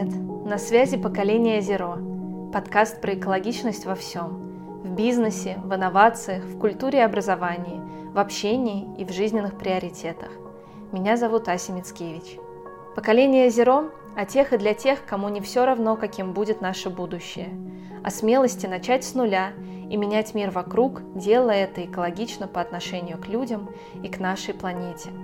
Привет! На связи поколение Zero. Подкаст про экологичность во всем. В бизнесе, в инновациях, в культуре и образовании, в общении и в жизненных приоритетах. Меня зовут Ася Мицкевич. Поколение Zero о тех и для тех, кому не все равно, каким будет наше будущее. О смелости начать с нуля и менять мир вокруг, делая это экологично по отношению к людям и к нашей планете –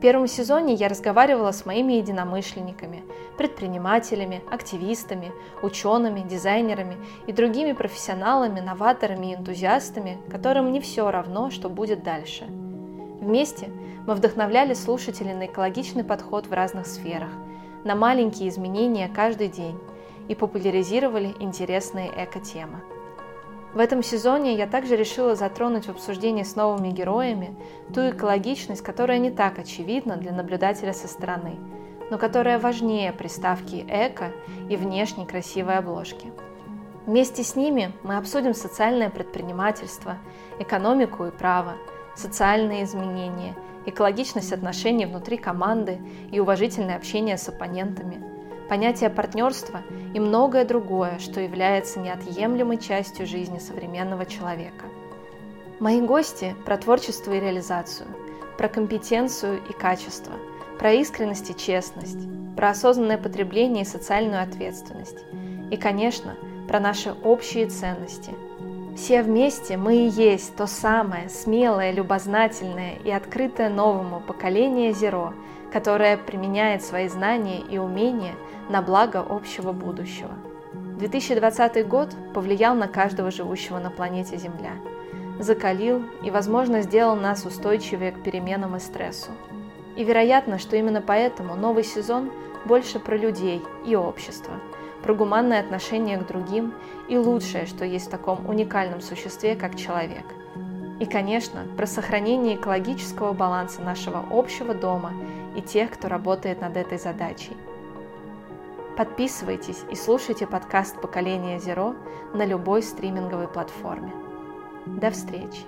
в первом сезоне я разговаривала с моими единомышленниками, предпринимателями, активистами, учеными, дизайнерами и другими профессионалами, новаторами и энтузиастами, которым не все равно, что будет дальше. Вместе мы вдохновляли слушателей на экологичный подход в разных сферах, на маленькие изменения каждый день и популяризировали интересные эко-темы. В этом сезоне я также решила затронуть в обсуждении с новыми героями ту экологичность, которая не так очевидна для наблюдателя со стороны, но которая важнее приставки «эко» и внешней красивой обложки. Вместе с ними мы обсудим социальное предпринимательство, экономику и право, социальные изменения, экологичность отношений внутри команды и уважительное общение с оппонентами – понятие партнерства и многое другое, что является неотъемлемой частью жизни современного человека. Мои гости про творчество и реализацию, про компетенцию и качество, про искренность и честность, про осознанное потребление и социальную ответственность. И, конечно, про наши общие ценности. Все вместе мы и есть то самое смелое, любознательное и открытое новому поколение Зеро, которое применяет свои знания и умения на благо общего будущего. 2020 год повлиял на каждого живущего на планете Земля, закалил и, возможно, сделал нас устойчивее к переменам и стрессу. И вероятно, что именно поэтому новый сезон больше про людей и общество, про гуманное отношение к другим и лучшее, что есть в таком уникальном существе, как человек – и, конечно, про сохранение экологического баланса нашего общего дома и тех, кто работает над этой задачей. Подписывайтесь и слушайте подкаст «Поколение Зеро» на любой стриминговой платформе. До встречи!